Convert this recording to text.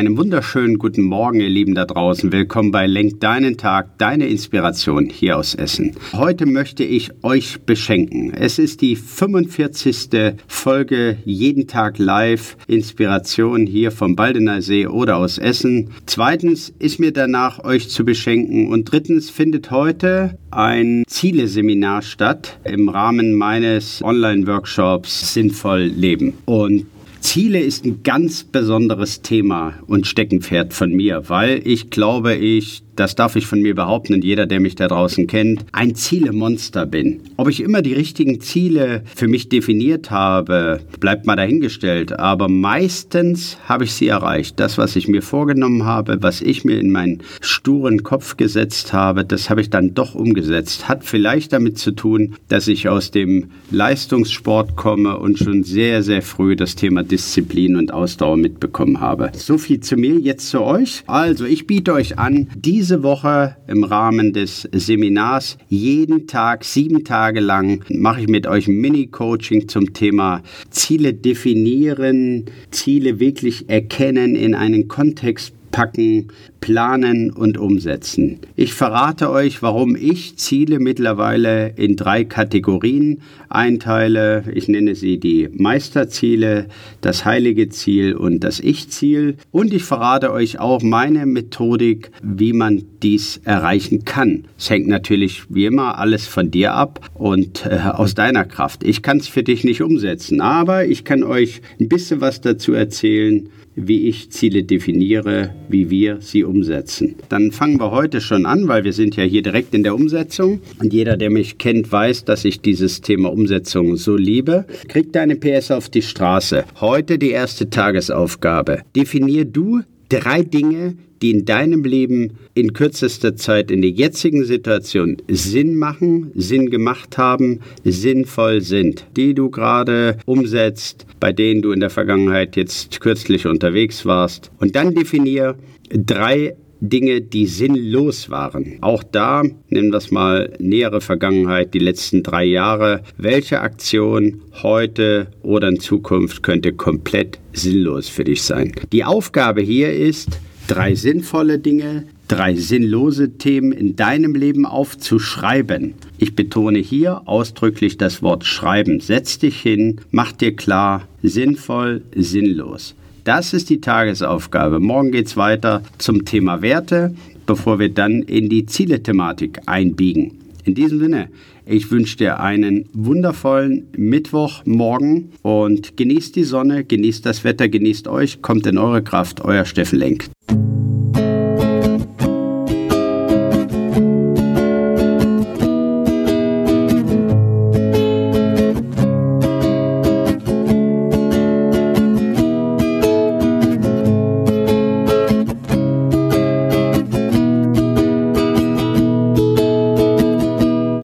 Einen wunderschönen guten Morgen, ihr Lieben da draußen. Willkommen bei Lenk deinen Tag, deine Inspiration hier aus Essen. Heute möchte ich euch beschenken. Es ist die 45. Folge Jeden Tag live Inspiration hier vom Baldener See oder aus Essen. Zweitens ist mir danach, euch zu beschenken. Und drittens findet heute ein Zieleseminar statt im Rahmen meines Online-Workshops Sinnvoll Leben. Und Ziele ist ein ganz besonderes Thema und Steckenpferd von mir, weil ich glaube, ich das darf ich von mir behaupten und jeder, der mich da draußen kennt, ein Zielemonster bin. Ob ich immer die richtigen Ziele für mich definiert habe, bleibt mal dahingestellt, aber meistens habe ich sie erreicht. Das, was ich mir vorgenommen habe, was ich mir in meinen sturen Kopf gesetzt habe, das habe ich dann doch umgesetzt. Hat vielleicht damit zu tun, dass ich aus dem Leistungssport komme und schon sehr, sehr früh das Thema Disziplin und Ausdauer mitbekommen habe. So viel zu mir, jetzt zu euch. Also, ich biete euch an, diese diese Woche im Rahmen des Seminars jeden Tag, sieben Tage lang, mache ich mit euch Mini-Coaching zum Thema Ziele definieren, Ziele wirklich erkennen, in einen Kontext packen, planen und umsetzen. Ich verrate euch, warum ich Ziele mittlerweile in drei Kategorien einteile. Ich nenne sie die Meisterziele, das heilige Ziel und das Ich-Ziel. Und ich verrate euch auch meine Methodik, wie man dies erreichen kann. Es hängt natürlich wie immer alles von dir ab und äh, aus deiner Kraft. Ich kann es für dich nicht umsetzen, aber ich kann euch ein bisschen was dazu erzählen, wie ich Ziele definiere, wie wir sie umsetzen. Dann fangen wir heute schon an, weil wir sind ja hier direkt in der Umsetzung. Und jeder, der mich kennt, weiß, dass ich dieses Thema Umsetzung so liebe. Krieg deine PS auf die Straße. Heute die erste Tagesaufgabe. Definier du drei Dinge, die in deinem Leben in kürzester Zeit in der jetzigen Situation Sinn machen, Sinn gemacht haben, sinnvoll sind, die du gerade umsetzt, bei denen du in der Vergangenheit jetzt kürzlich unterwegs warst. Und dann definier drei Dinge, die sinnlos waren. Auch da nehmen wir es mal nähere Vergangenheit, die letzten drei Jahre. Welche Aktion heute oder in Zukunft könnte komplett sinnlos für dich sein? Die Aufgabe hier ist, drei sinnvolle Dinge, drei sinnlose Themen in deinem Leben aufzuschreiben. Ich betone hier ausdrücklich das Wort schreiben. Setz dich hin, mach dir klar, sinnvoll, sinnlos. Das ist die Tagesaufgabe. Morgen geht es weiter zum Thema Werte, bevor wir dann in die Ziele-Thematik einbiegen. In diesem Sinne, ich wünsche dir einen wundervollen Mittwochmorgen und genießt die Sonne, genießt das Wetter, genießt euch, kommt in eure Kraft, euer Steffen Lenk.